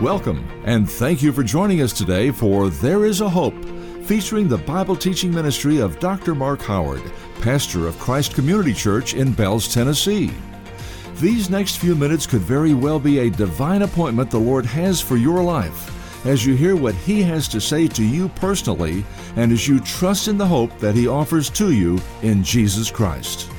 Welcome, and thank you for joining us today for There is a Hope, featuring the Bible teaching ministry of Dr. Mark Howard, pastor of Christ Community Church in Bells, Tennessee. These next few minutes could very well be a divine appointment the Lord has for your life as you hear what He has to say to you personally and as you trust in the hope that He offers to you in Jesus Christ.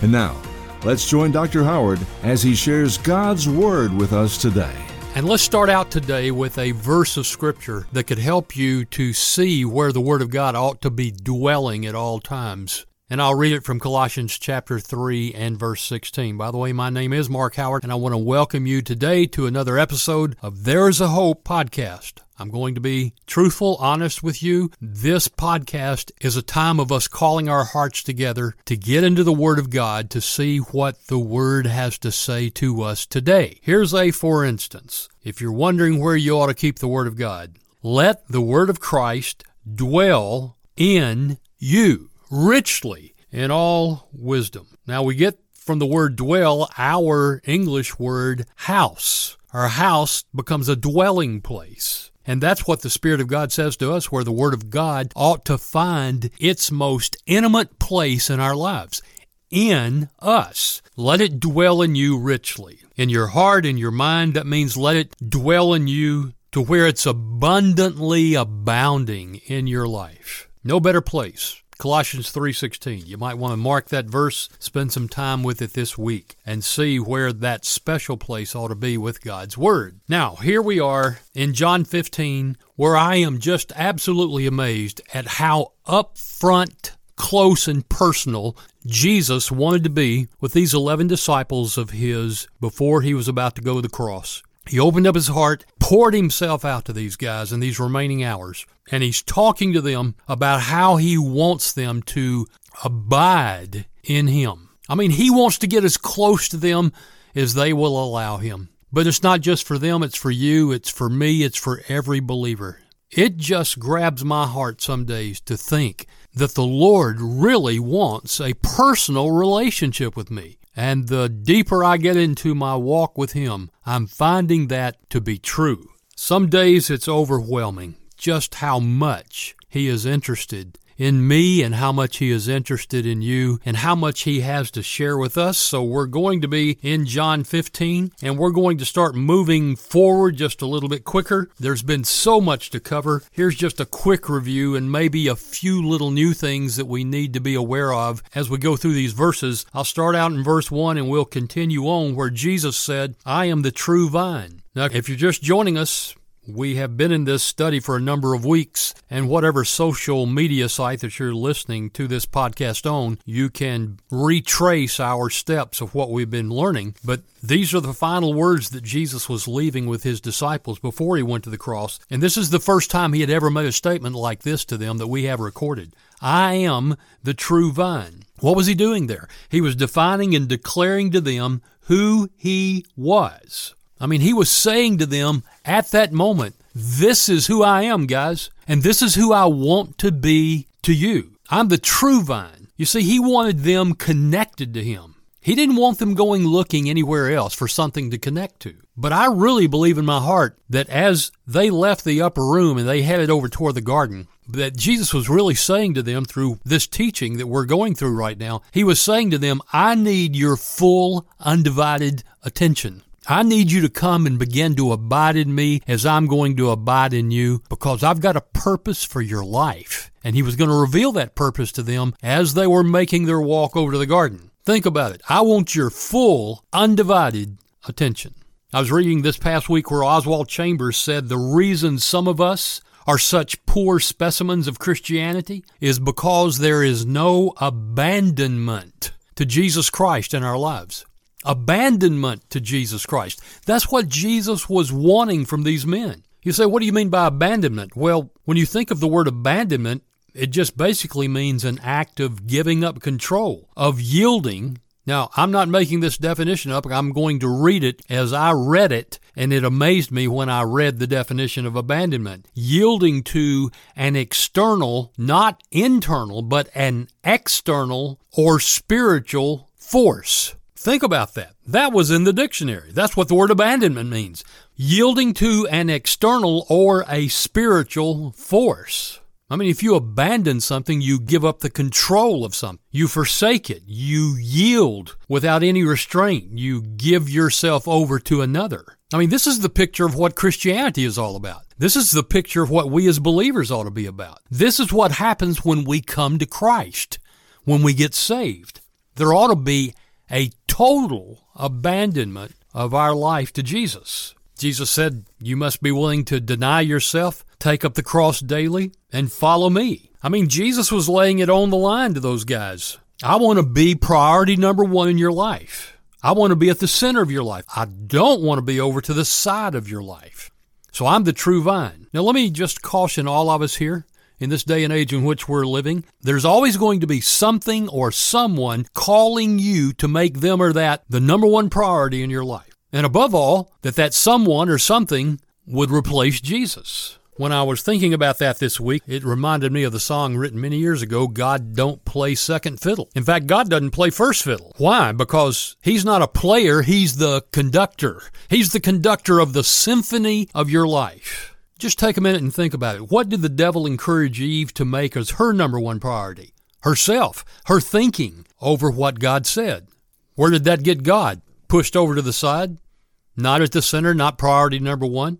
And now, let's join Dr. Howard as he shares God's Word with us today. And let's start out today with a verse of Scripture that could help you to see where the Word of God ought to be dwelling at all times. And I'll read it from Colossians chapter 3 and verse 16. By the way, my name is Mark Howard, and I want to welcome you today to another episode of There's a Hope podcast. I'm going to be truthful, honest with you. This podcast is a time of us calling our hearts together to get into the Word of God to see what the Word has to say to us today. Here's a for instance. If you're wondering where you ought to keep the Word of God, let the Word of Christ dwell in you richly in all wisdom. Now we get from the word dwell our English word house. Our house becomes a dwelling place. And that's what the Spirit of God says to us, where the Word of God ought to find its most intimate place in our lives. In us. Let it dwell in you richly. In your heart, in your mind, that means let it dwell in you to where it's abundantly abounding in your life. No better place Colossians 3:16. You might want to mark that verse, spend some time with it this week and see where that special place ought to be with God's word. Now, here we are in John 15 where I am just absolutely amazed at how upfront close and personal Jesus wanted to be with these 11 disciples of his before he was about to go to the cross. He opened up his heart, poured himself out to these guys in these remaining hours, and he's talking to them about how he wants them to abide in him. I mean, he wants to get as close to them as they will allow him. But it's not just for them, it's for you, it's for me, it's for every believer. It just grabs my heart some days to think that the Lord really wants a personal relationship with me. And the deeper I get into my walk with Him, I'm finding that to be true. Some days it's overwhelming just how much He is interested in me and how much He is interested in you and how much He has to share with us. So we're going to be in John 15 and we're going to start moving forward just a little bit quicker. There's been so much to cover. Here's just a quick review and maybe a few little new things that we need to be aware of as we go through these verses. I'll start out in verse 1 and we'll continue on where Jesus said, I am the true vine. Now, if you're just joining us, we have been in this study for a number of weeks, and whatever social media site that you're listening to this podcast on, you can retrace our steps of what we've been learning. But these are the final words that Jesus was leaving with his disciples before he went to the cross. And this is the first time he had ever made a statement like this to them that we have recorded I am the true vine. What was he doing there? He was defining and declaring to them who he was. I mean, he was saying to them at that moment, This is who I am, guys, and this is who I want to be to you. I'm the true vine. You see, he wanted them connected to him. He didn't want them going looking anywhere else for something to connect to. But I really believe in my heart that as they left the upper room and they headed over toward the garden, that Jesus was really saying to them through this teaching that we're going through right now, he was saying to them, I need your full, undivided attention. I need you to come and begin to abide in me as I'm going to abide in you because I've got a purpose for your life. And he was going to reveal that purpose to them as they were making their walk over to the garden. Think about it. I want your full, undivided attention. I was reading this past week where Oswald Chambers said the reason some of us are such poor specimens of Christianity is because there is no abandonment to Jesus Christ in our lives abandonment to Jesus Christ. That's what Jesus was wanting from these men. You say, what do you mean by abandonment? Well, when you think of the word abandonment, it just basically means an act of giving up control, of yielding. Now, I'm not making this definition up. I'm going to read it as I read it, and it amazed me when I read the definition of abandonment. Yielding to an external, not internal, but an external or spiritual force Think about that. That was in the dictionary. That's what the word abandonment means. Yielding to an external or a spiritual force. I mean, if you abandon something, you give up the control of something. You forsake it. You yield without any restraint. You give yourself over to another. I mean, this is the picture of what Christianity is all about. This is the picture of what we as believers ought to be about. This is what happens when we come to Christ, when we get saved. There ought to be a total abandonment of our life to Jesus. Jesus said, You must be willing to deny yourself, take up the cross daily, and follow me. I mean, Jesus was laying it on the line to those guys. I want to be priority number one in your life. I want to be at the center of your life. I don't want to be over to the side of your life. So I'm the true vine. Now, let me just caution all of us here in this day and age in which we're living. There's always going to be something or someone calling you to make them or that the number one priority in your life. And above all, that that someone or something would replace Jesus. When I was thinking about that this week, it reminded me of the song written many years ago, God Don't Play Second Fiddle. In fact, God doesn't play first fiddle. Why? Because He's not a player, He's the conductor. He's the conductor of the symphony of your life. Just take a minute and think about it. What did the devil encourage Eve to make as her number one priority? Herself, her thinking over what God said. Where did that get God? Pushed over to the side? Not at the center, not priority number one?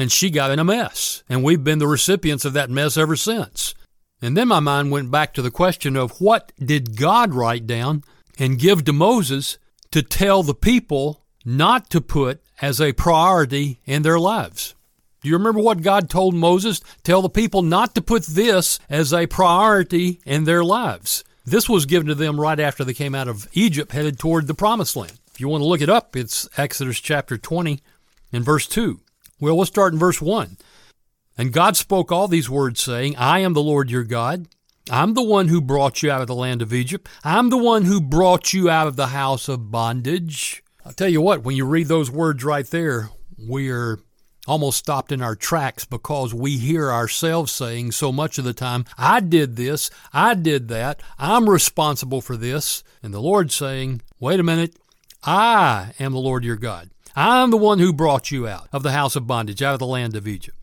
and she got in a mess. And we've been the recipients of that mess ever since. And then my mind went back to the question of what did God write down and give to Moses to tell the people not to put as a priority in their lives? Do you remember what God told Moses? Tell the people not to put this as a priority in their lives. This was given to them right after they came out of Egypt, headed toward the promised land. If you want to look it up, it's Exodus chapter 20 and verse 2. Well, let's start in verse 1. And God spoke all these words, saying, I am the Lord your God. I'm the one who brought you out of the land of Egypt. I'm the one who brought you out of the house of bondage. I'll tell you what, when you read those words right there, we're almost stopped in our tracks because we hear ourselves saying so much of the time, I did this, I did that, I'm responsible for this. And the Lord saying, wait a minute, I am the Lord your God. I'm the one who brought you out of the house of bondage, out of the land of Egypt.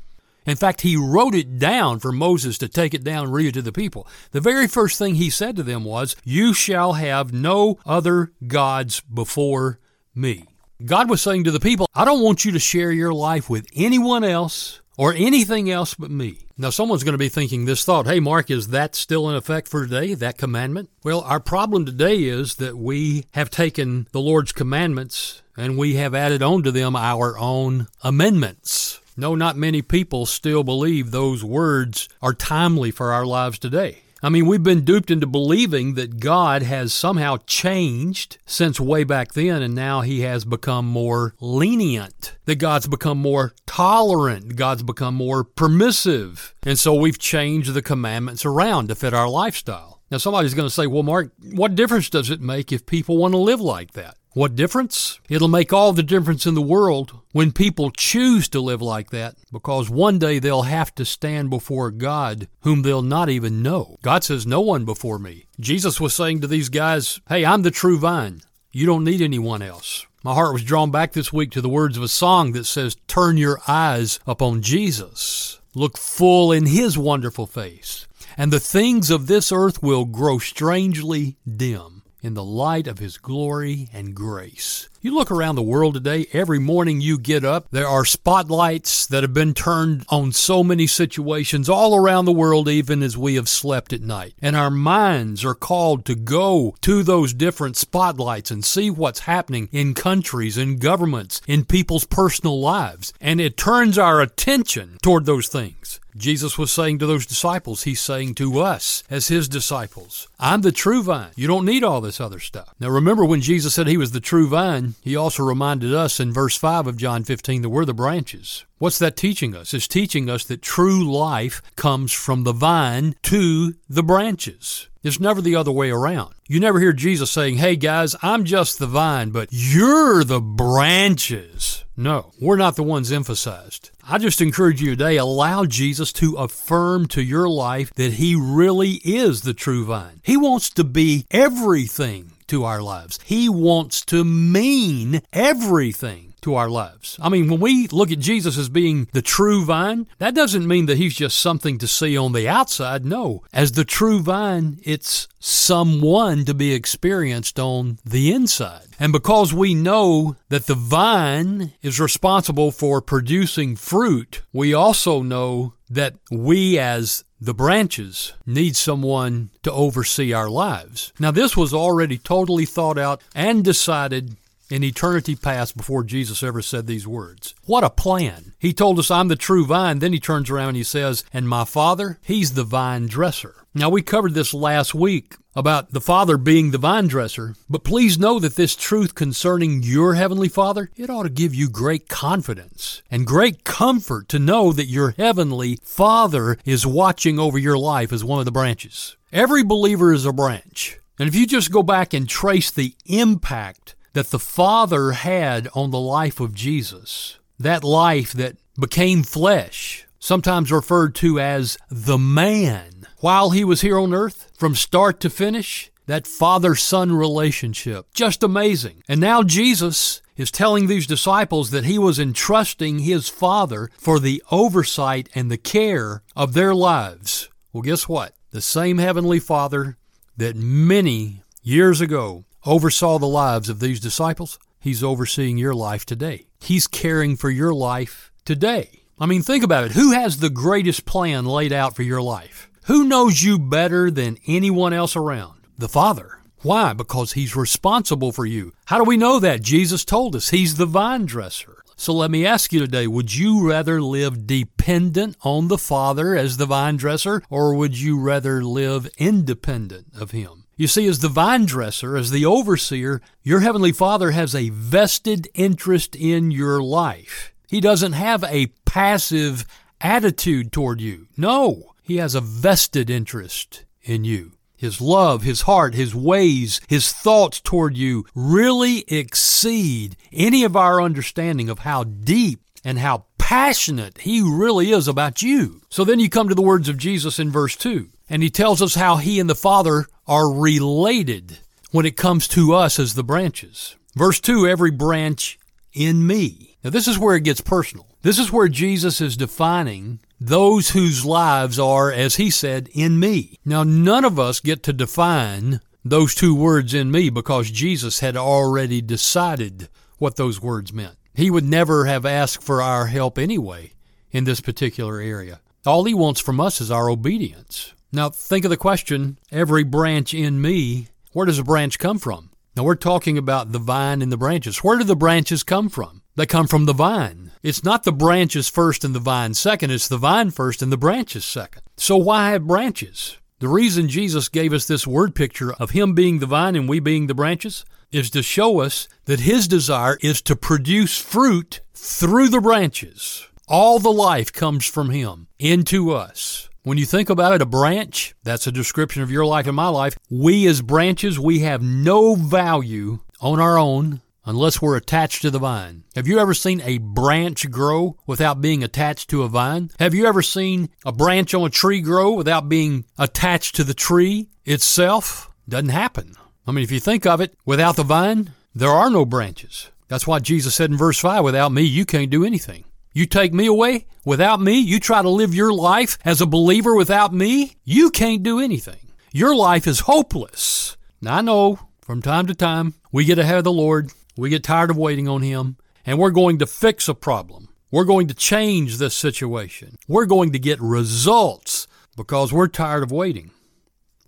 In fact, he wrote it down for Moses to take it down and read it to the people. The very first thing he said to them was, You shall have no other gods before me. God was saying to the people, I don't want you to share your life with anyone else or anything else but me. Now, someone's going to be thinking this thought hey, Mark, is that still in effect for today, that commandment? Well, our problem today is that we have taken the Lord's commandments and we have added on to them our own amendments. No, not many people still believe those words are timely for our lives today. I mean, we've been duped into believing that God has somehow changed since way back then, and now He has become more lenient, that God's become more tolerant, God's become more permissive. And so we've changed the commandments around to fit our lifestyle. Now, somebody's going to say, well, Mark, what difference does it make if people want to live like that? What difference? It'll make all the difference in the world when people choose to live like that because one day they'll have to stand before God whom they'll not even know. God says, No one before me. Jesus was saying to these guys, Hey, I'm the true vine. You don't need anyone else. My heart was drawn back this week to the words of a song that says, Turn your eyes upon Jesus. Look full in his wonderful face, and the things of this earth will grow strangely dim in the light of His glory and grace. You look around the world today, every morning you get up, there are spotlights that have been turned on so many situations all around the world, even as we have slept at night. And our minds are called to go to those different spotlights and see what's happening in countries, in governments, in people's personal lives. And it turns our attention toward those things. Jesus was saying to those disciples, He's saying to us as His disciples, I'm the true vine. You don't need all this other stuff. Now remember when Jesus said He was the true vine, He also reminded us in verse 5 of John 15 that we're the branches. What's that teaching us? It's teaching us that true life comes from the vine to the branches. It's never the other way around. You never hear Jesus saying, Hey guys, I'm just the vine, but you're the branches. No, we're not the ones emphasized. I just encourage you today, allow Jesus to affirm to your life that He really is the true vine. He wants to be everything to our lives. He wants to mean everything to our lives. I mean, when we look at Jesus as being the true vine, that doesn't mean that he's just something to see on the outside. No. As the true vine, it's someone to be experienced on the inside. And because we know that the vine is responsible for producing fruit, we also know that we as the branches need someone to oversee our lives. Now, this was already totally thought out and decided in eternity past before Jesus ever said these words. What a plan. He told us, I'm the true vine. Then he turns around and he says, And my Father, he's the vine dresser. Now, we covered this last week about the Father being the vine dresser, but please know that this truth concerning your Heavenly Father, it ought to give you great confidence and great comfort to know that your Heavenly Father is watching over your life as one of the branches. Every believer is a branch. And if you just go back and trace the impact that the Father had on the life of Jesus, that life that became flesh, sometimes referred to as the man, while he was here on earth, from start to finish, that father son relationship. Just amazing. And now Jesus is telling these disciples that he was entrusting his father for the oversight and the care of their lives. Well, guess what? The same heavenly father that many years ago oversaw the lives of these disciples, he's overseeing your life today. He's caring for your life today. I mean, think about it. Who has the greatest plan laid out for your life? Who knows you better than anyone else around? The Father. Why? Because He's responsible for you. How do we know that? Jesus told us He's the vine dresser. So let me ask you today would you rather live dependent on the Father as the vine dresser, or would you rather live independent of Him? You see, as the vine dresser, as the overseer, your Heavenly Father has a vested interest in your life. He doesn't have a passive attitude toward you. No, He has a vested interest in you. His love, His heart, His ways, His thoughts toward you really exceed any of our understanding of how deep and how passionate He really is about you. So then you come to the words of Jesus in verse 2, and He tells us how He and the Father are related when it comes to us as the branches. Verse 2 Every branch in me. Now, this is where it gets personal. This is where Jesus is defining those whose lives are, as he said, in me. Now, none of us get to define those two words in me because Jesus had already decided what those words meant. He would never have asked for our help anyway in this particular area. All he wants from us is our obedience. Now, think of the question every branch in me, where does a branch come from? Now, we're talking about the vine and the branches. Where do the branches come from? They come from the vine. It's not the branches first and the vine second, it's the vine first and the branches second. So, why have branches? The reason Jesus gave us this word picture of Him being the vine and we being the branches is to show us that His desire is to produce fruit through the branches. All the life comes from Him into us. When you think about it, a branch, that's a description of your life and my life. We as branches, we have no value on our own unless we're attached to the vine. Have you ever seen a branch grow without being attached to a vine? Have you ever seen a branch on a tree grow without being attached to the tree itself? Doesn't happen. I mean, if you think of it, without the vine, there are no branches. That's why Jesus said in verse 5, without me, you can't do anything. You take me away without me, you try to live your life as a believer without me, you can't do anything. Your life is hopeless. Now, I know from time to time we get ahead of the Lord, we get tired of waiting on Him, and we're going to fix a problem. We're going to change this situation. We're going to get results because we're tired of waiting.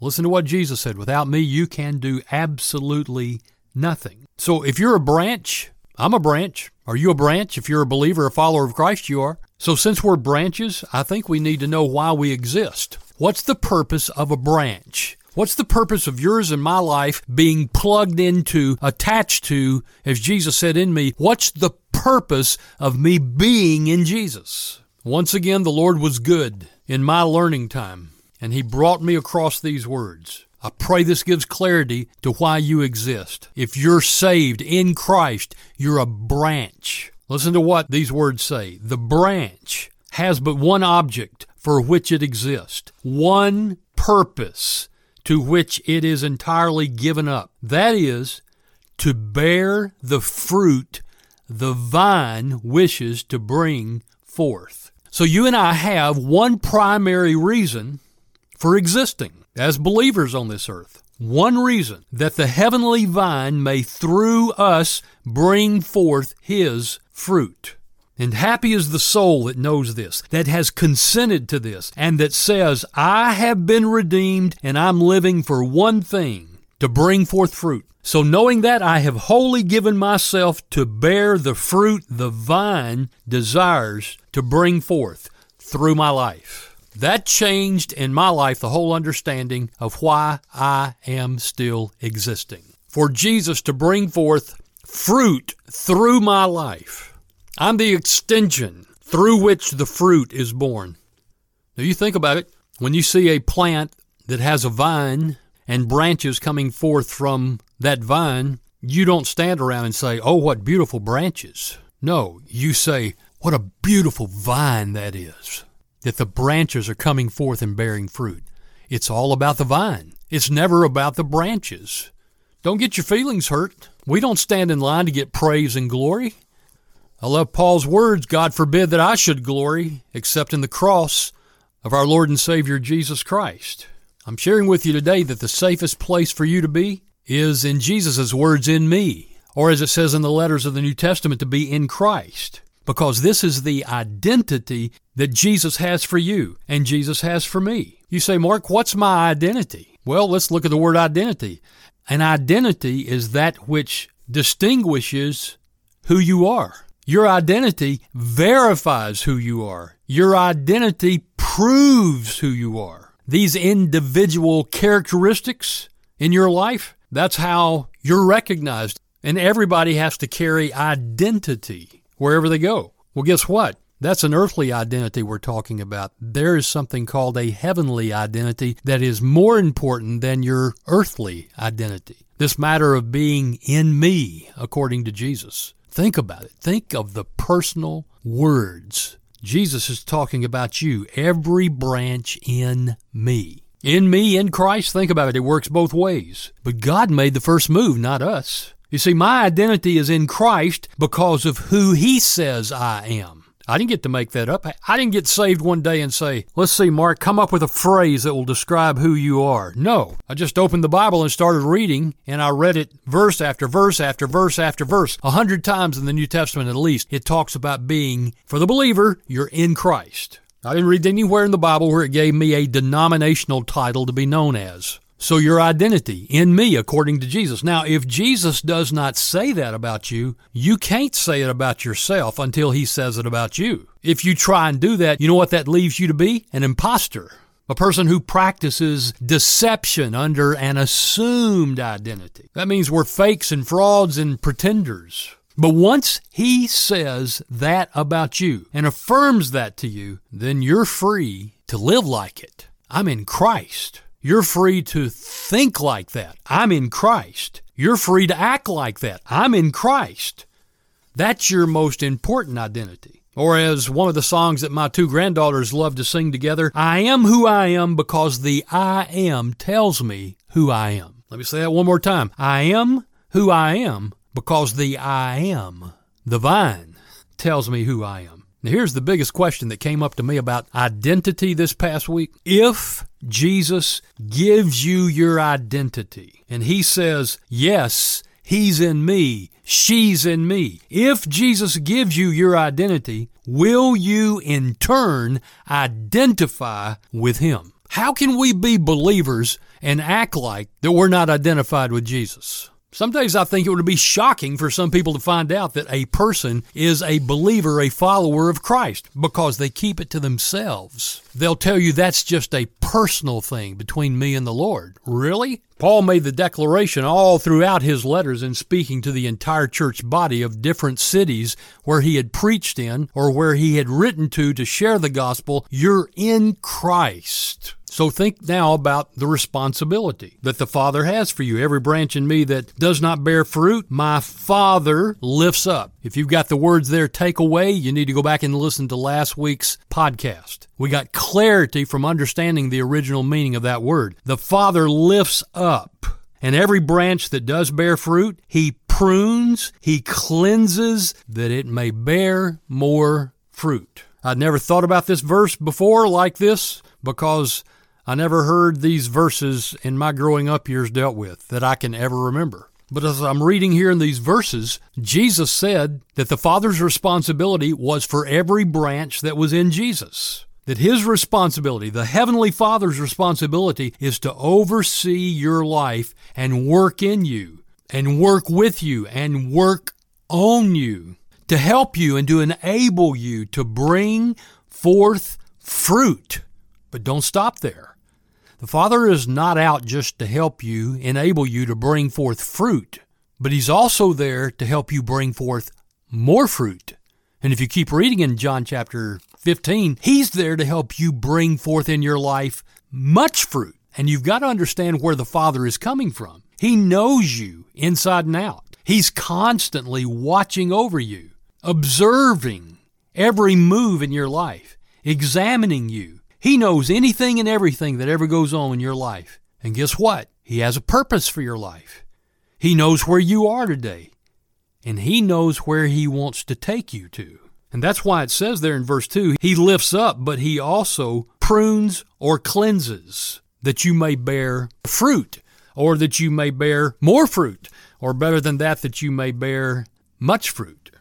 Listen to what Jesus said without me, you can do absolutely nothing. So if you're a branch, I'm a branch. Are you a branch? If you're a believer, a follower of Christ, you are. So, since we're branches, I think we need to know why we exist. What's the purpose of a branch? What's the purpose of yours and my life being plugged into, attached to, as Jesus said in me? What's the purpose of me being in Jesus? Once again, the Lord was good in my learning time, and He brought me across these words. I pray this gives clarity to why you exist. If you're saved in Christ, you're a branch. Listen to what these words say. The branch has but one object for which it exists, one purpose to which it is entirely given up. That is, to bear the fruit the vine wishes to bring forth. So you and I have one primary reason for existing as believers on this earth. One reason that the heavenly vine may through us bring forth his fruit. And happy is the soul that knows this, that has consented to this, and that says, I have been redeemed and I'm living for one thing to bring forth fruit. So, knowing that, I have wholly given myself to bear the fruit the vine desires to bring forth through my life. That changed in my life the whole understanding of why I am still existing. For Jesus to bring forth fruit through my life I'm the extension through which the fruit is born. Now you think about it. When you see a plant that has a vine and branches coming forth from that vine, you don't stand around and say, Oh, what beautiful branches. No, you say, What a beautiful vine that is. That the branches are coming forth and bearing fruit. It's all about the vine, it's never about the branches. Don't get your feelings hurt. We don't stand in line to get praise and glory. I love Paul's words God forbid that I should glory except in the cross of our Lord and Savior Jesus Christ. I'm sharing with you today that the safest place for you to be is in Jesus' words in me, or as it says in the letters of the New Testament, to be in Christ. Because this is the identity that Jesus has for you and Jesus has for me. You say, Mark, what's my identity? Well, let's look at the word identity. An identity is that which distinguishes who you are. Your identity verifies who you are. Your identity proves who you are. These individual characteristics in your life, that's how you're recognized. And everybody has to carry identity wherever they go. Well, guess what? That's an earthly identity we're talking about. There is something called a heavenly identity that is more important than your earthly identity. This matter of being in me, according to Jesus. Think about it. Think of the personal words. Jesus is talking about you, every branch in me. In me, in Christ, think about it. It works both ways. But God made the first move, not us. You see, my identity is in Christ because of who He says I am. I didn't get to make that up. I didn't get saved one day and say, let's see, Mark, come up with a phrase that will describe who you are. No. I just opened the Bible and started reading, and I read it verse after verse after verse after verse. A hundred times in the New Testament at least, it talks about being, for the believer, you're in Christ. I didn't read anywhere in the Bible where it gave me a denominational title to be known as. So your identity in me, according to Jesus. Now, if Jesus does not say that about you, you can't say it about yourself until he says it about you. If you try and do that, you know what that leaves you to be? An impostor. A person who practices deception under an assumed identity. That means we're fakes and frauds and pretenders. But once he says that about you and affirms that to you, then you're free to live like it. I'm in Christ. You're free to think like that. I'm in Christ. You're free to act like that. I'm in Christ. That's your most important identity. Or as one of the songs that my two granddaughters love to sing together, I am who I am because the I am tells me who I am. Let me say that one more time. I am who I am because the I am, the vine, tells me who I am. Now, here's the biggest question that came up to me about identity this past week. If Jesus gives you your identity and he says, Yes, he's in me, she's in me. If Jesus gives you your identity, will you in turn identify with him? How can we be believers and act like that we're not identified with Jesus? Some days I think it would be shocking for some people to find out that a person is a believer, a follower of Christ, because they keep it to themselves. They'll tell you that's just a personal thing between me and the Lord. Really? Paul made the declaration all throughout his letters in speaking to the entire church body of different cities where he had preached in or where he had written to to share the gospel. You're in Christ. So think now about the responsibility that the Father has for you. Every branch in me that does not bear fruit, my Father lifts up. If you've got the words there, take away, you need to go back and listen to last week's podcast. We got clarity from understanding the original meaning of that word. The Father lifts up. And every branch that does bear fruit, He prunes, He cleanses that it may bear more fruit. I'd never thought about this verse before like this because I never heard these verses in my growing up years dealt with that I can ever remember. But as I'm reading here in these verses, Jesus said that the Father's responsibility was for every branch that was in Jesus. That his responsibility, the Heavenly Father's responsibility, is to oversee your life and work in you, and work with you, and work on you, to help you and to enable you to bring forth fruit. But don't stop there. The Father is not out just to help you, enable you to bring forth fruit, but He's also there to help you bring forth more fruit. And if you keep reading in John chapter 15, He's there to help you bring forth in your life much fruit. And you've got to understand where the Father is coming from. He knows you inside and out. He's constantly watching over you, observing every move in your life, examining you, he knows anything and everything that ever goes on in your life. And guess what? He has a purpose for your life. He knows where you are today. And He knows where He wants to take you to. And that's why it says there in verse 2 He lifts up, but He also prunes or cleanses that you may bear fruit, or that you may bear more fruit, or better than that, that you may bear much fruit.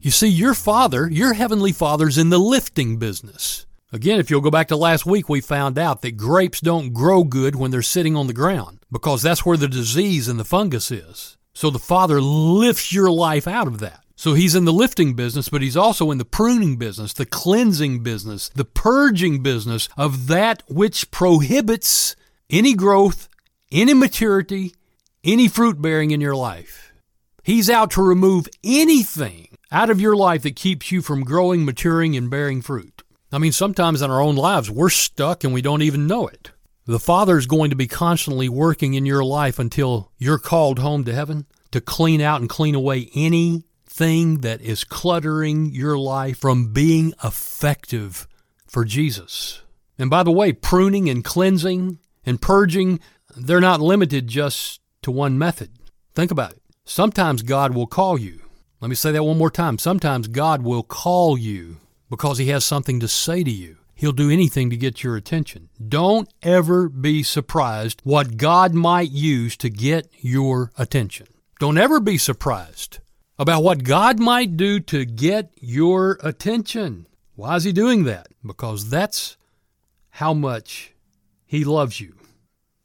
You see, your Father, your Heavenly Father's in the lifting business. Again, if you'll go back to last week, we found out that grapes don't grow good when they're sitting on the ground because that's where the disease and the fungus is. So the Father lifts your life out of that. So he's in the lifting business, but he's also in the pruning business, the cleansing business, the purging business of that which prohibits any growth, any maturity, any fruit bearing in your life. He's out to remove anything out of your life that keeps you from growing, maturing, and bearing fruit. I mean, sometimes in our own lives, we're stuck and we don't even know it. The Father is going to be constantly working in your life until you're called home to heaven to clean out and clean away anything that is cluttering your life from being effective for Jesus. And by the way, pruning and cleansing and purging, they're not limited just to one method. Think about it. Sometimes God will call you. Let me say that one more time. Sometimes God will call you because he has something to say to you. He'll do anything to get your attention. Don't ever be surprised what God might use to get your attention. Don't ever be surprised about what God might do to get your attention. Why is He doing that? Because that's how much He loves you.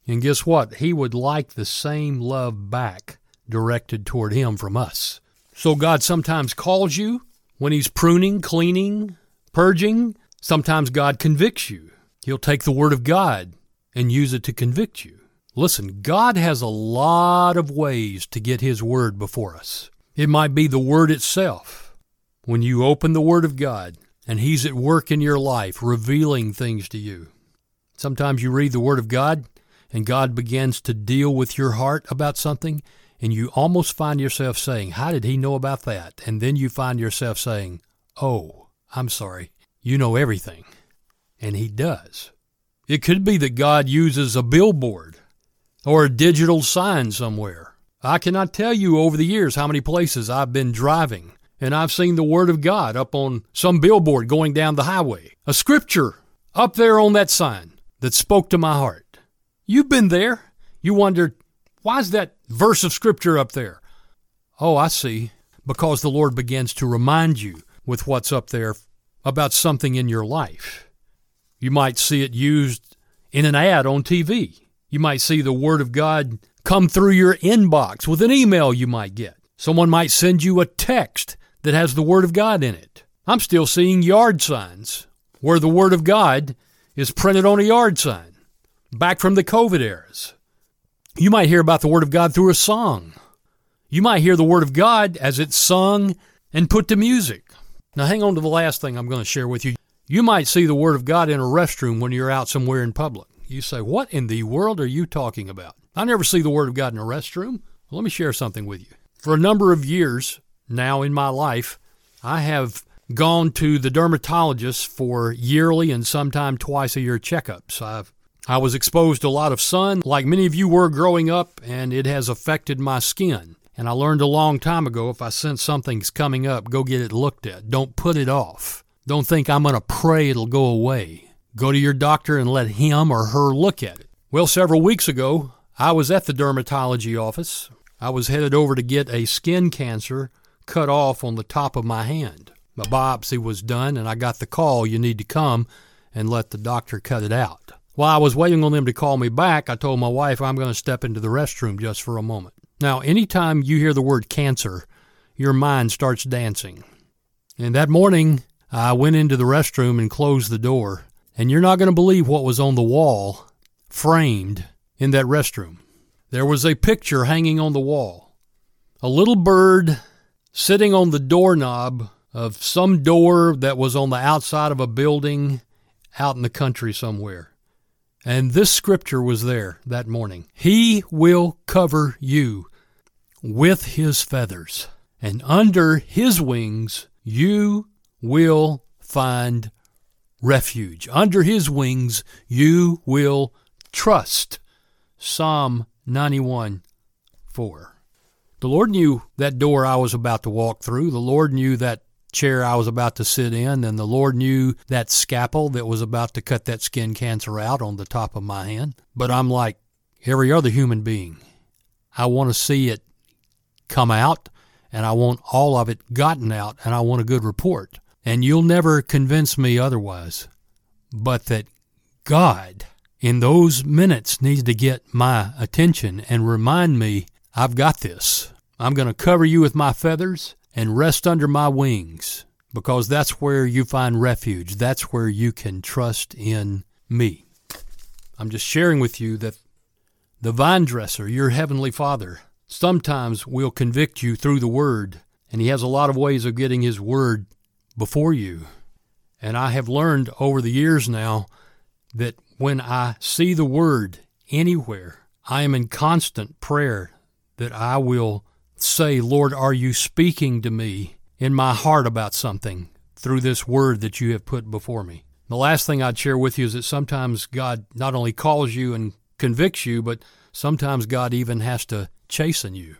And guess what? He would like the same love back directed toward Him from us. So God sometimes calls you when He's pruning, cleaning, purging, sometimes God convicts you. He'll take the Word of God and use it to convict you. Listen, God has a lot of ways to get His Word before us. It might be the Word itself. When you open the Word of God and He's at work in your life, revealing things to you. Sometimes you read the Word of God and God begins to deal with your heart about something, and you almost find yourself saying, How did he know about that? And then you find yourself saying, Oh, I'm sorry, you know everything. And he does. It could be that God uses a billboard or a digital sign somewhere. I cannot tell you over the years how many places I've been driving and I've seen the Word of God up on some billboard going down the highway, a scripture up there on that sign that spoke to my heart. You've been there. You wondered, why is that verse of Scripture up there? Oh, I see. Because the Lord begins to remind you with what's up there about something in your life. You might see it used in an ad on TV. You might see the Word of God come through your inbox with an email you might get. Someone might send you a text that has the Word of God in it. I'm still seeing yard signs where the Word of God is printed on a yard sign back from the COVID eras. You might hear about the Word of God through a song. You might hear the Word of God as it's sung and put to music. Now, hang on to the last thing I'm going to share with you. You might see the Word of God in a restroom when you're out somewhere in public. You say, What in the world are you talking about? I never see the Word of God in a restroom. Well, let me share something with you. For a number of years now in my life, I have gone to the dermatologist for yearly and sometime twice a year checkups. I've I was exposed to a lot of sun, like many of you were growing up, and it has affected my skin. And I learned a long time ago if I sense something's coming up, go get it looked at. Don't put it off. Don't think I'm going to pray it'll go away. Go to your doctor and let him or her look at it. Well, several weeks ago, I was at the dermatology office. I was headed over to get a skin cancer cut off on the top of my hand. My biopsy was done, and I got the call you need to come and let the doctor cut it out. While I was waiting on them to call me back, I told my wife I'm going to step into the restroom just for a moment. Now, anytime you hear the word cancer, your mind starts dancing. And that morning, I went into the restroom and closed the door. And you're not going to believe what was on the wall, framed in that restroom. There was a picture hanging on the wall. A little bird sitting on the doorknob of some door that was on the outside of a building out in the country somewhere. And this scripture was there that morning. He will cover you with his feathers, and under his wings you will find refuge. Under his wings you will trust. Psalm 91 4. The Lord knew that door I was about to walk through. The Lord knew that chair I was about to sit in, and the Lord knew that scalpel that was about to cut that skin cancer out on the top of my hand. But I'm like every other human being. I want to see it come out, and I want all of it gotten out, and I want a good report. And you'll never convince me otherwise. But that God, in those minutes, needs to get my attention and remind me I've got this. I'm going to cover you with my feathers and rest under my wings because that's where you find refuge. That's where you can trust in me. I'm just sharing with you that the vine dresser, your heavenly Father, sometimes will convict you through the Word, and He has a lot of ways of getting His Word before you. And I have learned over the years now that when I see the Word anywhere, I am in constant prayer that I will say, Lord, are you speaking to me in my heart about something through this word that you have put before me? The last thing I'd share with you is that sometimes God not only calls you and convicts you, but sometimes God even has to chasten you.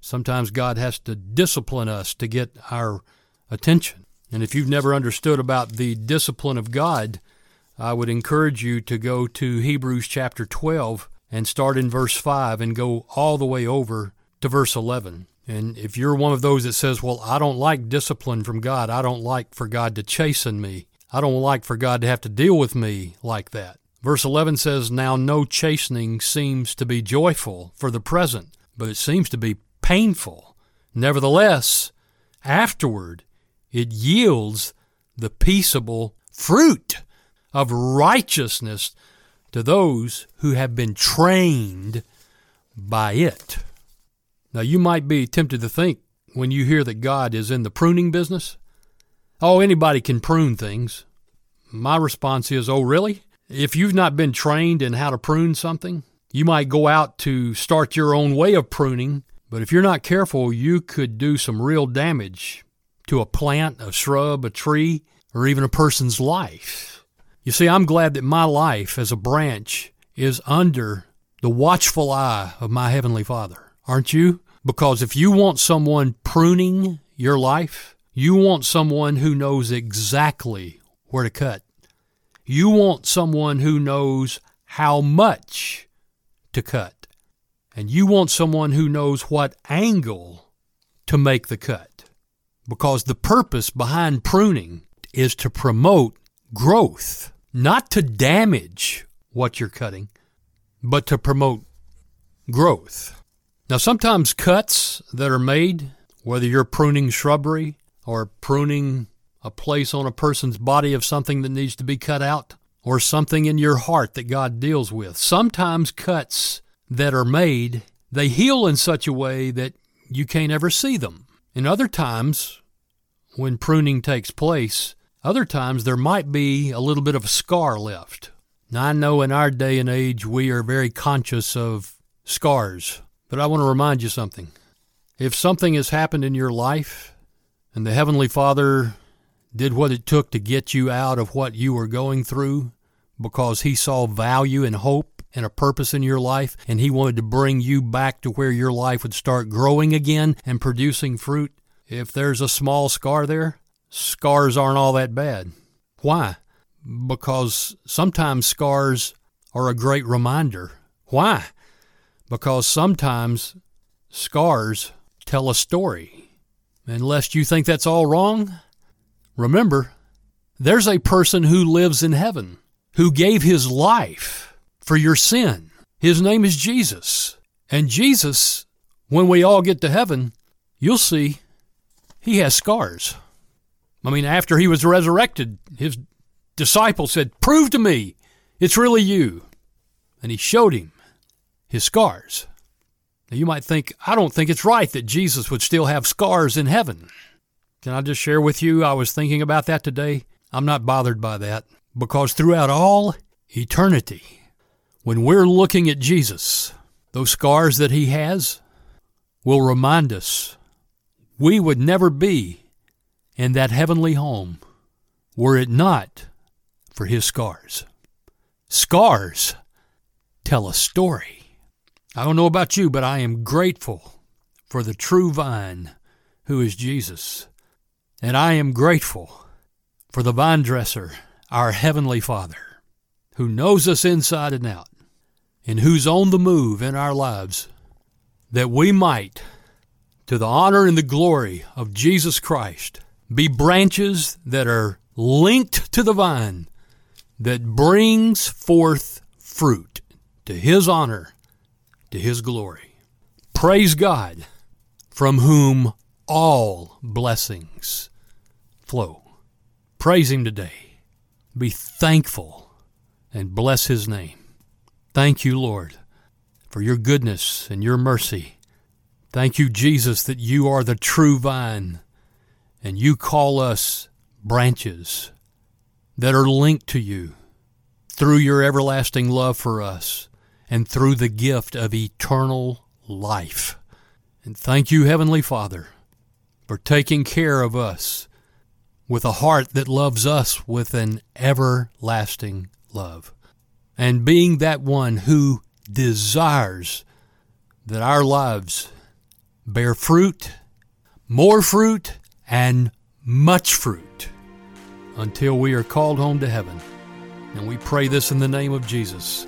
Sometimes God has to discipline us to get our attention. And if you've never understood about the discipline of God, I would encourage you to go to Hebrews chapter 12 and start in verse 5 and go all the way over to verse 11. And if you're one of those that says, Well, I don't like discipline from God, I don't like for God to chasten me, I don't like for God to have to deal with me like that. Verse 11 says, Now no chastening seems to be joyful for the present, but it seems to be painful. Nevertheless, afterward, it yields the peaceable fruit of righteousness to those who have been trained by it. Now, you might be tempted to think when you hear that God is in the pruning business, oh, anybody can prune things. My response is, oh, really? If you've not been trained in how to prune something, you might go out to start your own way of pruning, but if you're not careful, you could do some real damage to a plant, a shrub, a tree, or even a person's life. You see, I'm glad that my life as a branch is under the watchful eye of my Heavenly Father aren't you? Because if you want someone pruning your life, you want someone who knows exactly where to cut. You want someone who knows how much to cut. And you want someone who knows what angle to make the cut. Because the purpose behind pruning is to promote growth, not to damage what you're cutting, but to promote growth. Now, sometimes cuts that are made, whether you're pruning shrubbery or pruning a place on a person's body of something that needs to be cut out, or something in your heart that God deals with, sometimes cuts that are made, they heal in such a way that you can't ever see them. In other times, when pruning takes place, other times there might be a little bit of a scar left. Now, I know in our day and age we are very conscious of scars, but I want to remind you something. If something has happened in your life and the Heavenly Father did what it took to get you out of what you were going through because He saw value and hope and a purpose in your life, and He wanted to bring you back to where your life would start growing again and producing fruit, if there's a small scar there, scars aren't all that bad. Why? because sometimes scars are a great reminder. Why? Because sometimes scars tell a story. And lest you think that's all wrong, remember, there's a person who lives in heaven who gave his life for your sin. His name is Jesus. And Jesus, when we all get to heaven, you'll see he has scars. I mean, after he was resurrected, his disciple said, Prove to me it's really you. And he showed him his scars. Now you might think, I don't think it's right that Jesus would still have scars in heaven. Can I just share with you? I was thinking about that today. I'm not bothered by that because throughout all eternity, when we're looking at Jesus, those scars that he has will remind us we would never be in that heavenly home were it not for his scars. Scars tell a story. I don't know about you, but I am grateful for the true vine who is Jesus. And I am grateful for the vine dresser, our Heavenly Father, who knows us inside and out, and who's on the move in our lives, that we might, to the honor and the glory of Jesus Christ, be branches that are linked to the vine that brings forth fruit to his honor, to his glory. Praise God, from whom all blessings flow. Praise him today. Be thankful and bless his name. Thank you, Lord, for your goodness and your mercy. Thank you, Jesus, that you are the true vine and you call us branches that are linked to you through your everlasting love for us and through the gift of eternal life. And thank you, Heavenly Father, for taking care of us with a heart that loves us with an everlasting love, and being that one who desires that our lives bear fruit, more fruit, and much fruit until we are called home to heaven. And we pray this in the name of Jesus.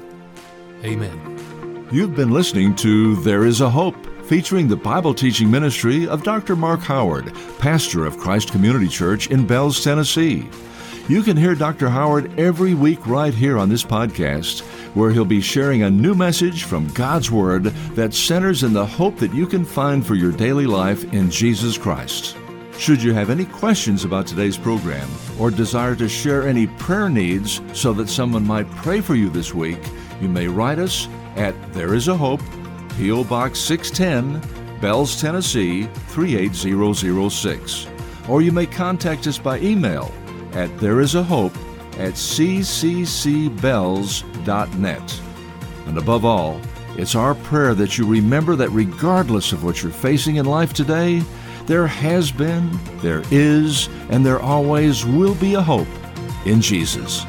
Amen. You've been listening to There Is a Hope, featuring the Bible teaching ministry of Dr. Mark Howard, pastor of Christ Community Church in Bells, Tennessee. You can hear Dr. Howard every week right here on this podcast, where he'll be sharing a new message from God's Word that centers in the hope that you can find for your daily life in Jesus Christ. Should you have any questions about today's program or desire to share any prayer needs so that someone might pray for you this week, you may write us at There Is a Hope, P.O. Box 610, Bells, Tennessee 38006. Or you may contact us by email at There Is a Hope at cccbells.net. And above all, it's our prayer that you remember that regardless of what you're facing in life today, there has been, there is, and there always will be a hope in Jesus.